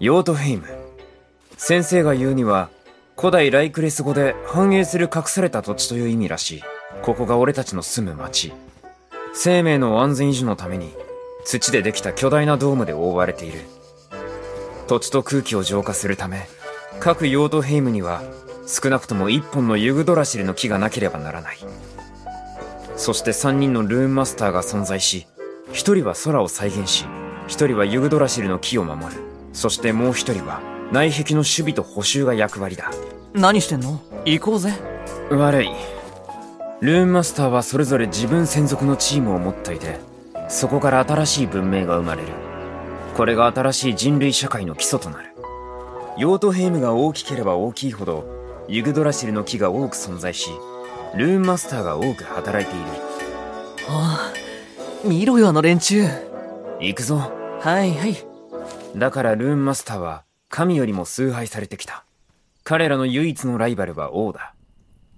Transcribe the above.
ヨートヘイム。先生が言うには古代ライクレス語で繁栄する隠された土地という意味らしい。ここが俺たちの住む町。生命の安全維持のために土でできた巨大なドームで覆われている。土地と空気を浄化するため各ヨートヘイムには少なくとも一本のユグドラシルの木がなければならない。そして3人のルーンマスターが存在し1人は空を再現し1人はユグドラシルの木を守る。そしてもう1人は内壁の守備と補修が役割だ。何してんの？行こうぜ。悪い。ルーンマスターはそれぞれ自分専属のチームを持っていてそこから新しい文明が生まれる。これが新しい人類社会の基礎となる。ヨートヘイムが大きければ大きいほどユグドラシルの木が多く存在しルーンマスターが多く働いている。ああ見ろよあの連中。行くぞ。はいはいだからルーンマスターは神よりも崇拝されてきた。彼らの唯一のライバルは王だ。